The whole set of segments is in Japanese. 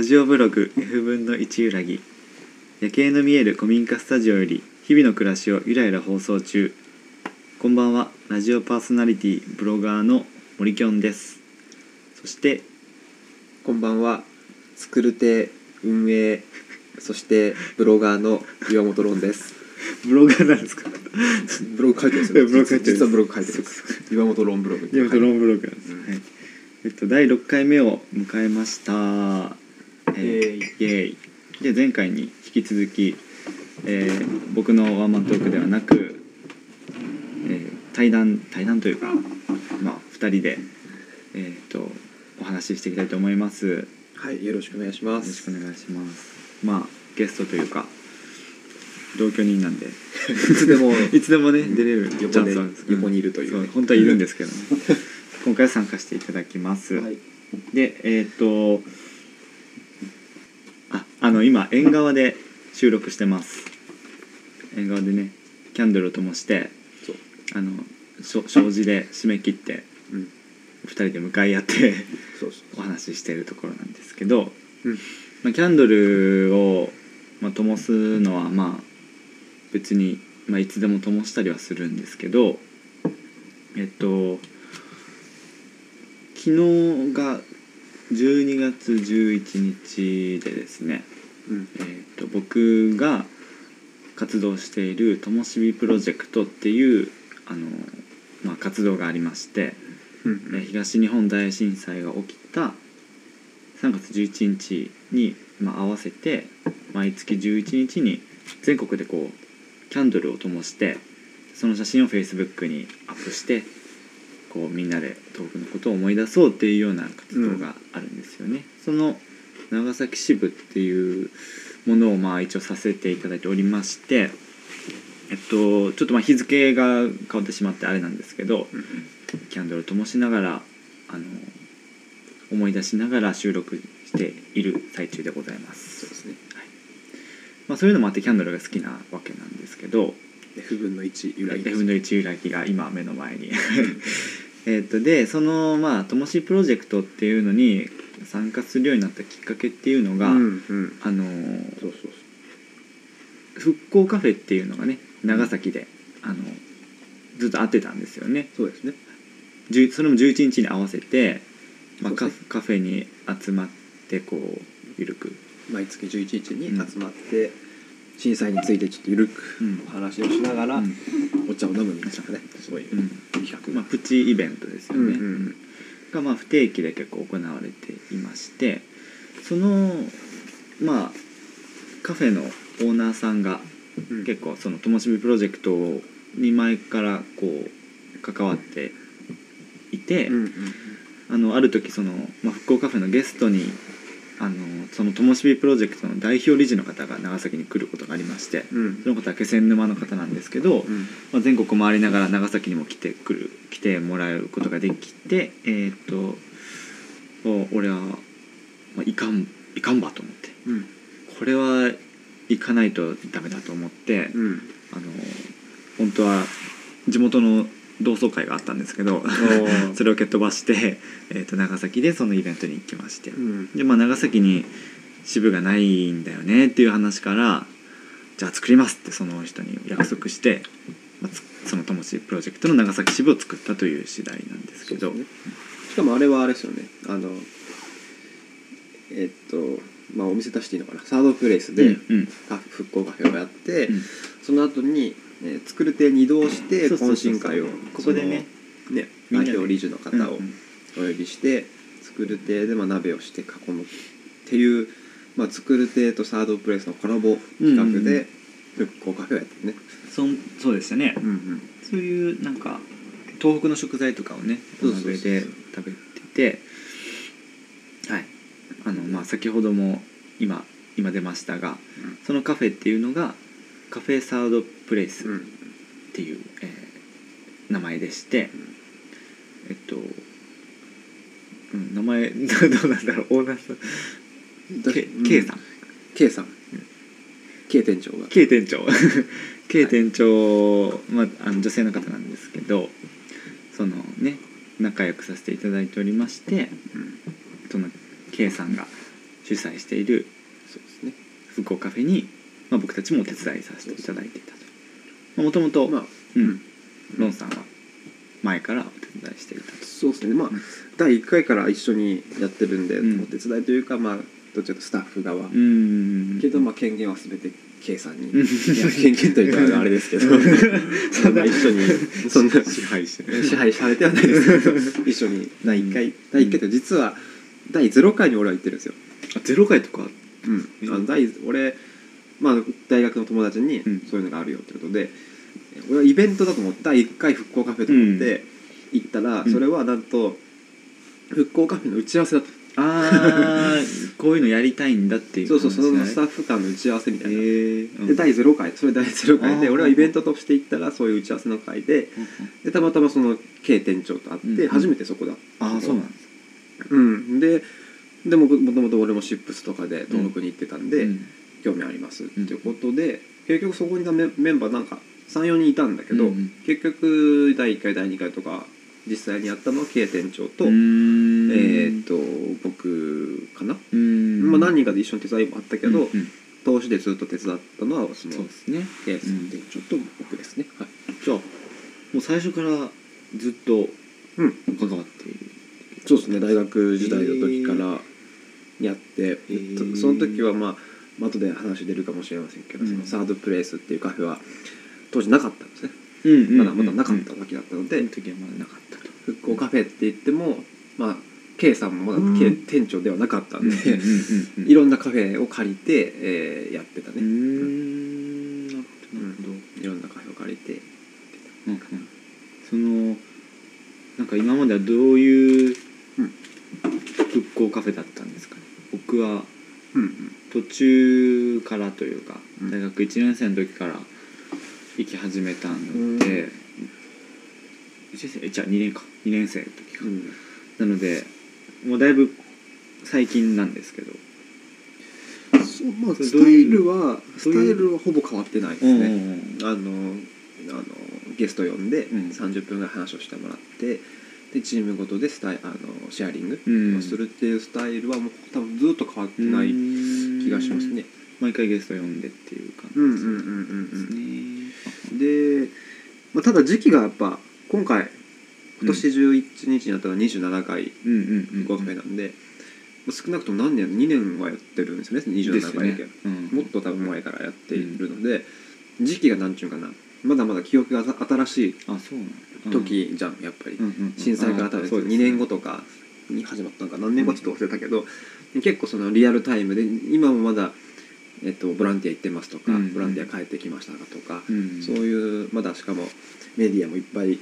ラジオブログ F 分の1揺らぎ夜景の見える古民家スタジオより日々の暮らしをゆらゆら放送中。こんばんはラジオパーソナリティブロガーの森きょんです。そしてこんばんは作る手運営そしてブロガーの岩本ロンです。ブロガーなんですか？ブログ書いてるんですよ、ブログ書いてる実はブログ書いてる岩本ロンブログ。ジェムトロンブログなんです、うんはい。えっと第6回目を迎えました。えーイエーイ。で前回に引き続き、えー僕のワンマントークではなく、えー対談対談というかまあ2人でえっとお話ししていきたいと思います。よはいよろしくお願いしまろしすくお願いします。まあゲストというか同居人なんで。いつでも いつでもね出れる横で横にいるというね。そ本当はいるんですけどね。今回は参加していただきます、はい。でえっ、とああの今縁側で収録してます。縁側でねキャンドルを灯してそう。あのしょ障子で締め切ってうん。2人で向かい合ってそうそお話ししているところなんですけど、ううん。まあ、キャンドルを、まあ、灯すのはまあ別に、まあ、いつでも灯したりはするんですけどえっと昨日が12月11日でですね、うん。えっと僕が活動している「ともしびプロジェクト」っていうあの、まあ、活動がありまして、うんえ東日本大震災が起きた3月11日に、まあ、合わせて毎月11日に全国でこうキャンドルを灯してその写真を Facebook にアップしてこうみんなで遠くのことを思い出そうっていうような活動があるんですよね。その長崎支部っていうものをまあ一応させていただいておりまして、えっと、ちょっとまあ日付が変わってしまってあれなんですけど、キャンドルを灯しながらあの思い出しながら収録している最中でございます。そうですね。まあ、そういうのもあってキャンドルが好きなわけなんですけど F 分の1揺らぎ F 分の1揺らぎが今目の前に。えっとでそのまあともしプロジェクトっていうのに参加するようになったきっかけっていうのが、うんうん。あのそうそう復興カフェっていうのがね長崎であのずっと会ってたんですよね。そうですね。それも11日に合わせて、まあ、カフェに集まってこうゆるく、毎月11日に集まって震災についてちょっとゆるくうん。お話をしながらうん。お茶を飲むみたいなねそうい企画。まあ、プチイベントですよね、がまあ不定期で結構行われていましてそのまあカフェのオーナーさんがうん。結構そのともしびプロジェクトに前からこう関わっていて、あのある時その、まあ、復興カフェのゲストにあのそのともしびプロジェクトの代表理事の方が長崎に来ることがありまして、うん。その方は気仙沼の方なんですけど、うん。まあ、全国回りながら長崎にも来てくる来てもらうことができてえーっとお俺は、まあ、いかんいかんばと思って。うん。これは行かないとダメだと思って、うんあの本当は地元の同窓会があったんですけどー。それを蹴っ飛ばして、えーっと長崎でそのイベントに行きまして。うん。で、まあ、長崎に支部がないんだよねっていう話からじゃあ作りますってその人に約束して、まあ、つそのともしプロジェクトの長崎支部を作ったという次第なんですけど。ね。しかもあれはあれですよね。あのえっとまあお店出していいのかな。サードプレイスでうんうん。カフェ復興カフェをやって、うん。その後に、えー作る手に移動して懇親会をここでねね代表理事の方をうんうん。お呼びして、作る手でまあ鍋をして囲むっていう、まあ、作る手とサードプレイスのコラボ企画うんうんうん。で復興カフェをやってるね、そんそうでしたね、うんうん。そういうなんか東北の食材とかをねお鍋で食べててはい。あのまあ先ほども今今出ましたがそのカフェっていうのがカフェサードプレイス、うん。っていう、えー名前でして、えっと、うん、名前 どうなんだろうオーナーさん。だ K, さん。K さん。K 店長が。K 店長。K 店長、まあ、あの女性の方なんですけどそのね仲良くさせていただいておりましてうん。その K さんが主催しているそうですね。復興カフェに、まあ、僕たちもお手伝いさせていただいていたと。もともとロンさんは前からお手伝いしていたと。そうですね。まあ、うん。第1回から一緒にやってるんで、うん。お手伝いというかまあどっちかというとスタッフ側、うん。けどまあ権限は全て K さんに、権限というかあれですけど。そんな一緒にそんな。支配してる。支配されてはないですけど。一緒に。第1回、うん。第1回って実は第0回に俺は行ってるんですよ、あゼロ回とか。うん。うんあの第俺、まあ、大学の友達にうん。そういうのがあるよってことで、俺はイベントだと思って第1回復興カフェと思って行ったら、うん。それはなんと復興カフェの打ち合わせだった。ああ こういうのやりたいんだっていうそうそうそのスタッッフ間の打ち合わせみたいな、えー。で第0回。それ第0回であー。俺はイベントとして行ったらそういう打ち合わせの会で。でたまたまその K 店長と会ってうん初めてそこだああそうなんですうん。ででももともと俺もシップスとかで登録に行ってたんで、うん興味ありますっていうことで、結局そこにメメンバーなんか34人いたんだけど、うんうん。結局第1回第2回とか実際にやったのは K 店長と,、えーっと僕かな、まあ、何人かで一緒に手伝いもあったけど、うんうん。投資でずっと手伝ったのはそのそうですね。K 店長と僕ですね、はい。じゃあもう最初からずっとうん。関わっている。そうですね大学時代の時からやって、えー。その時はまあまあ後で話出るかもしれませんけど、うん。そのサードプレイスっていうカフェは当時なかったんですね、うんまだまだなかった時だったので、その時はまだなかったと。復興カフェって言ってもまあ K さんもまだ K 店長ではなかったんで、いろんなカフェを借りて、えーやってたね、うーん。なるほどいろんなカフェを借りて。うんうん。そのなんか今まではどういううん。復興カフェだったんですかね？僕はうんうん途中からというかうん。大学1年生の時から行き始めたので1年生？じゃあ2年か。2年生の時か、うん。なのでもうだいぶ最近なんですけど。そうまあスタイルはスタイルはほぼ変わってないですね、あのあのゲスト呼んでうん。30分ぐらい話をしてもらってでチームごとでスタイあのシェアリングうん。をするっていうスタイルはもう多分ずっと変わってない気がしますね。毎回ゲスト呼んでっていう感じですね。うんで、まあ、ただ時期がやっぱ今回今年11日になったのは27回うんうんうんごカフェなんで、少なくとも何年2年はやってるんですよね27回だけ、うん。もっと多分前からやっているので、時期が何ちゅうかな。まだまだ記憶が新しいあそうなんだ時じゃんやっぱり、震災から多分あそうです2年後とかに始まったのか何年後ちょっと忘れたけど、結構そのリアルタイムで今もまだ、えっと、ボランティア行ってますとか、うんボランティア帰ってきましたとか、うんそういうまだしかもメディアもいっぱい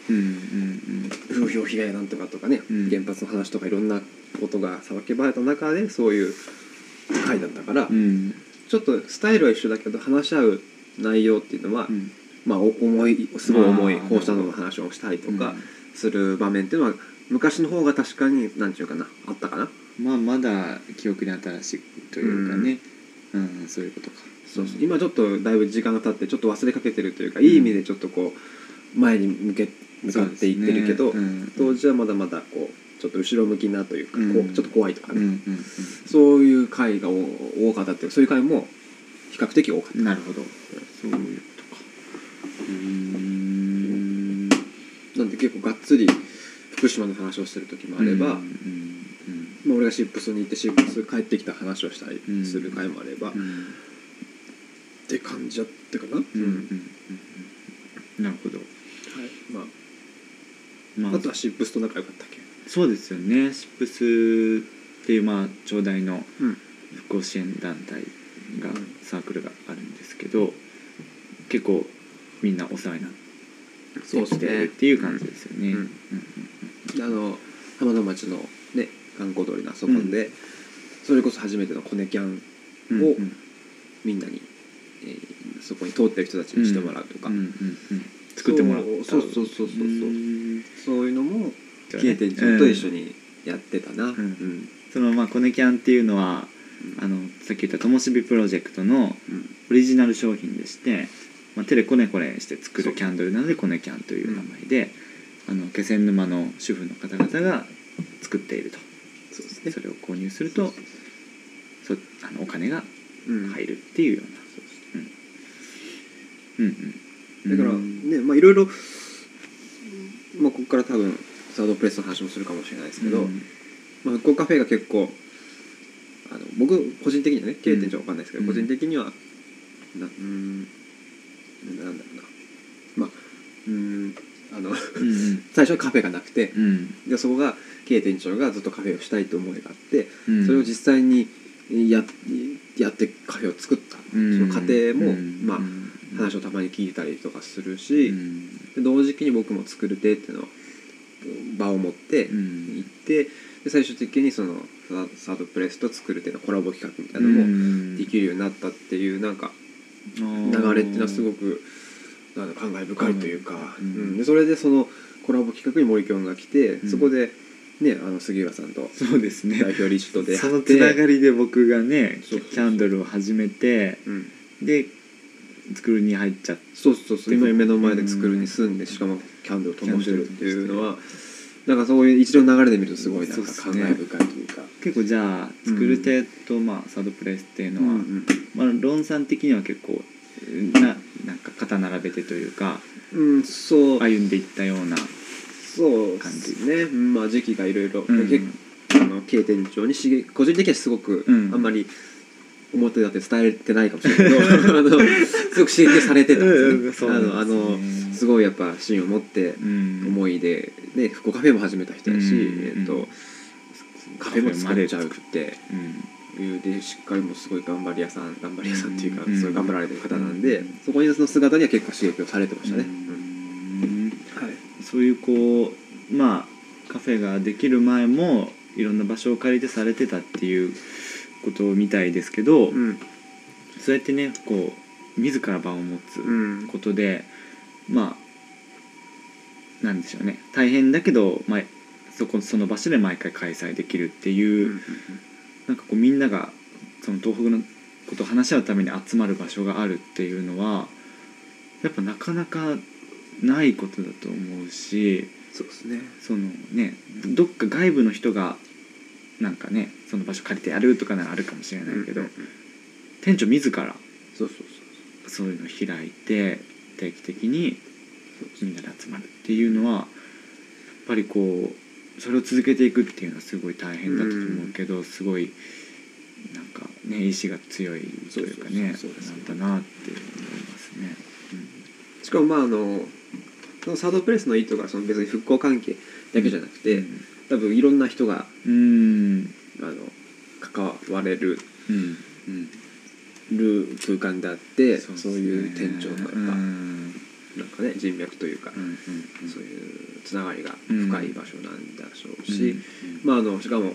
風評被害なんとかとかね、うん。原発の話とかいろんなことがさけばれた中でそういう回だったから、ちょっとスタイルは一緒だけど話し合う内容っていうのは、うんまあお重いすごい重いあーこうしたのの話をしたりとかする場面っていうのは昔の方が確かに何て言うかなあったかな？まあまだ記憶に新しいというかね。うん。そういうことか。そうそう。今ちょっとだいぶ時間が経ってちょっと忘れかけてるというか、いい意味でちょっとこう前に向け向かっていってるけど、ね。うん。当時はまだまだこうちょっと後ろ向きなというか、うん。こうちょっと怖いとかね、うんうんそういう回が多多かったっていうそういう回も比較的多かっうんなるほど。そう結構がっつり福島の話をする時もあれば、うんうんまあ、俺がシップスに行ってシップス帰ってきた話をしたりする回もあれば、っうん。うんて感じだったかな、うんうんうんうん。なるほど。はい。ままあ、あとはシップスと仲良かったっけ？そうですよね。シップスっていうまあ長大のうん。復興支援団体がうん。サークルがあるんですけど結構みんなお世話になってそうですねっていう感じですよね。うん。うん。あの浜田町のね観光通りのあそこで、それこそ初めてのコネキャンをうんうん。みんなに、えーそこに通ってる人たちにしてもらうとか、うんうんうん。作ってもらったそうそうそうそうそう。うん。そういうのもそうね。経店長と一緒にやってたな、うん。ん。そのまあコネキャンっていうのはあのさっき言ったともしびプロジェクトのうん。オリジナル商品でして、まあ、手でコネコネして作るキャンドルなのでコネキャンという名前で、あの気仙沼の主婦の方々が作っていると。そうですね。それを購入するとそあのお金がうん。入るっていうような、うん。うん、だからうんねまあいろいろまあここから多分サードプレスの話もするかもしれないですけど、うん。まあ、復興カフェが結構あの僕個人的にはね経営店長は分かんないですけど、うん。個人的にはなうーんなんだろうな。まあうーんあのうんうん。最初はカフェがなくてうん。でそこが経営店長がずっとカフェをしたいという思いがあって、うん。それを実際にややってカフェを作った、うん。その過程も、うん。まあうん。話をたまに聞いたりとかするし、うん。で同時期に僕も作るてっていうのを場を持ってうん。行ってで最終的にそのササードプレスと作る手のコラボ企画みたいなのもできるようになったっていうなんか流れっていうのはすごくなんか感慨深いというか、うん。うん。でそれでそのコラボ企画に森京が来て、うん。そこで、ね、あの杉浦さんとそうですね。代表理事と出会ってそのつながりで僕がねキャンドルを始めてうん、で作るに入っちゃってそうそうそう。今目の前で作るに住ん。でしかもキャンドルを灯してるっていうのはなんかそういう一連の流れで見るとすごいなんかそうっすね。感慨深いというか。結構じゃあ作る手と、まあ、サードプレスっていうのは、うんまあ、論算的には結構ななんか肩並べてというかうん、うんそう。歩んでいったようなそう感ですね、うんまあ時期がいろいろ。経営店長に刺激個人的にはすごく、うん。あんまり表立って伝えてないかもしれないけど あのすごく刺激されてたんですよ、うんあのあのすごいやっぱ芯を持ってうん。思いで、ね、復興カフェも始めた人だし、うんえっとカフェも作っちゃうってう。んいう。でしっかりもすごい頑張り屋さん頑張り屋さんっていうか、うんそういう頑張られてる方なんで、そこにその姿には結構刺激をされてましたね。そういうこうまあカフェができる前もいろんな場所を借りてされてたっていうことみたいですけど、うん。そうやってねこう自ら場を持つうん。ことで、まあなんでしょうね。大変だけど、まあ、そこその場所で毎回開催できるっていう、うんなんかこうみんながその東北のことを話し合うために集まる場所があるっていうのはやっぱなかなかないことだと思うしそうですね。そのねどっか外部の人がなんかねその場所借りてやるとかならあるかもしれないけど、うんうんうん。店長自らそうそうそうそう。いうのを開いて定期的にみんなで集まるっていうのはやっぱりこうそれを続けていくっていうのはすごい大変だったと思うけど、すごいなんかね意志が強いというかねなんだなって思いますね。しかもまああのそのサードプレスの意図がその別に復興関係だけじゃなくて、多分いろんな人がうんうん。あの関われる。うん。うんる空間であってそう,、っすね。いう店長のやっぱ、うん。なんかね人脈というか、そういうつながりが深い場所なんでしょうし、うんまああのしかも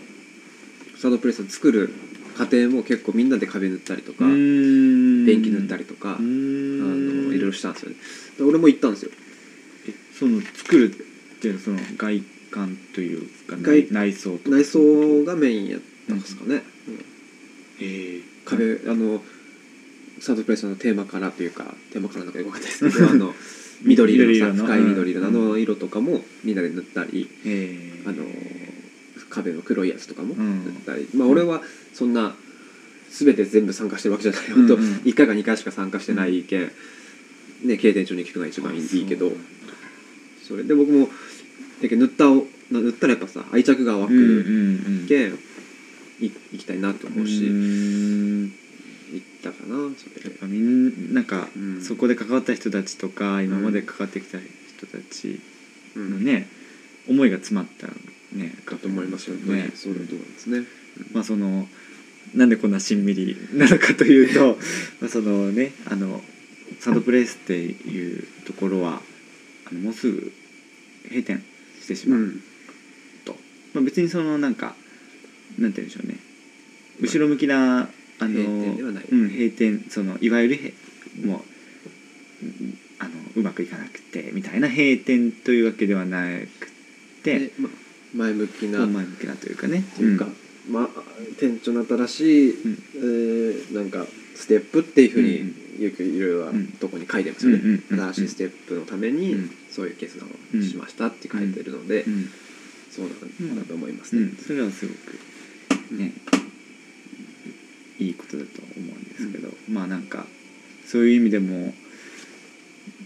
サードプレスを作る過程も結構みんなで壁塗ったりとか、うん。ペンキ塗ったりとか、うあんのいろいろしたんですよね。で俺も行ったんですよ。えその作るっていうその外観というか外内内装とか。内装がメインやったんですかね、うえ壁あのサードプレスのテーマカラーというかテーマカラーなんかよくわかんないですけど あの緑色のさ深い緑色のあうんの色とかもみんなで塗ったり、あの壁の黒いやつとかもうん塗ったり、まあ俺はそんな全て全部参加してるわけじゃない本当うんうん。1回か2回しか参加してない意見、ね経営店長に聞くのが一番いいけどそれで僕もだけど塗ったを塗ったらやっぱさ愛着が湧くけん、い行きたいなと思うし、かなやっぱみんなんか、うん。そこで関わった人たちとか今まで関わってきた人たちうん。のね、思いが詰まったねかと思いますよね。そうだと思いますね、まあそのなんでこんなしんみりなのかというと まあそのねあのサードプレイスっていうところはあのもうすぐ閉店してしまう。と、まあ、別にそのなんかなんて言うんでしょうね。後ろ向きなあの閉店そのいわゆるへもううんあのうまくいかなくてみたいな閉店というわけではなくてで、まあ、前向きな、まあ前向きなというかね。っていうか、まあ店長の新しい、ん。えーなんかステップっていうふうに、うんよくいろいろうんとこに書いてますよね、うんうんうん新しいステップのために、うん。そういう決断をしましたって書いてるので、うん。うん。そうなんだと思いますね、うん、それはすごくねいいことだと思うんですけど、まあなんかそういう意味でも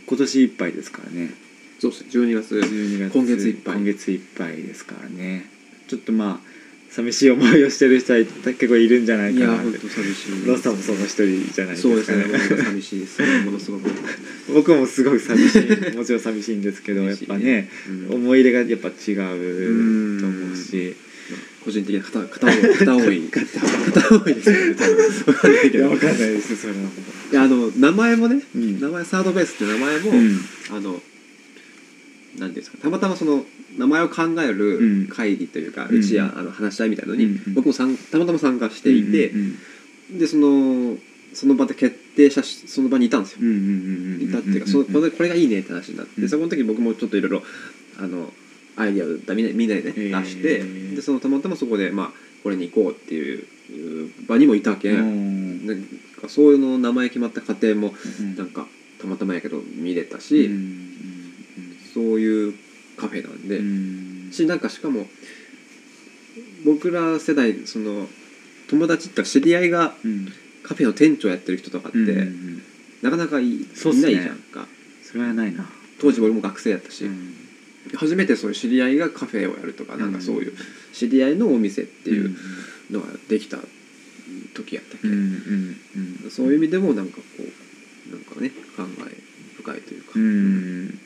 今年いっぱいですからね。そうですね。12月。12月。今月いっぱい。今月いっぱいですからね。ちょっとまあ寂しい思いをしてる人は結構いるんじゃないいかなって。や本当寂しいロッサもその一人じゃないですそうですかね寂しいです。ものすごく僕もすごく寂しい。もちろん寂しいんですけど やっぱね、うん思い入れがやっぱ違うと思うし個人的な片片思い 片思い。片思いです。よね多分分かんないけどいやわかんないですそれは。もいやあの名前もね、うん。名前サードベースって名前も、う、うん。あの何ですかたまたまその名前を考えうん。る会議というか、うんうちやあの話し合いみたいなのに、うん。僕もさんたまたま参加していて、うんでそのその場で決定したしその場にいたんですよ。うんうんうんうんいたっていうか、そこれこれがいいねって話になって、うん。そこの時僕もちょっといろいろあのアイディアをだみんなでね、出してでそのたまたまそこで、まあ、これに行こうっていう場にもいたけん、うん。なんかそういうの名前決まった過程もうんなんかたまたまやけど見れたうし、んそういうカフェなんで、うん。しなんかしかも僕ら世代その友達っていうか知り合いがうん。カフェの店長やってる人とかって、なかなかい,、ないじゃんか。それはないな。当時俺も学生やったし、うん初めてそういう知り合いがカフェをやるとか、うん。なんかそういう知り合いのお店っていうのができた時やったっけ、うんうんうん。そういう意味でもなんかこうなんかね感慨深いというか、うん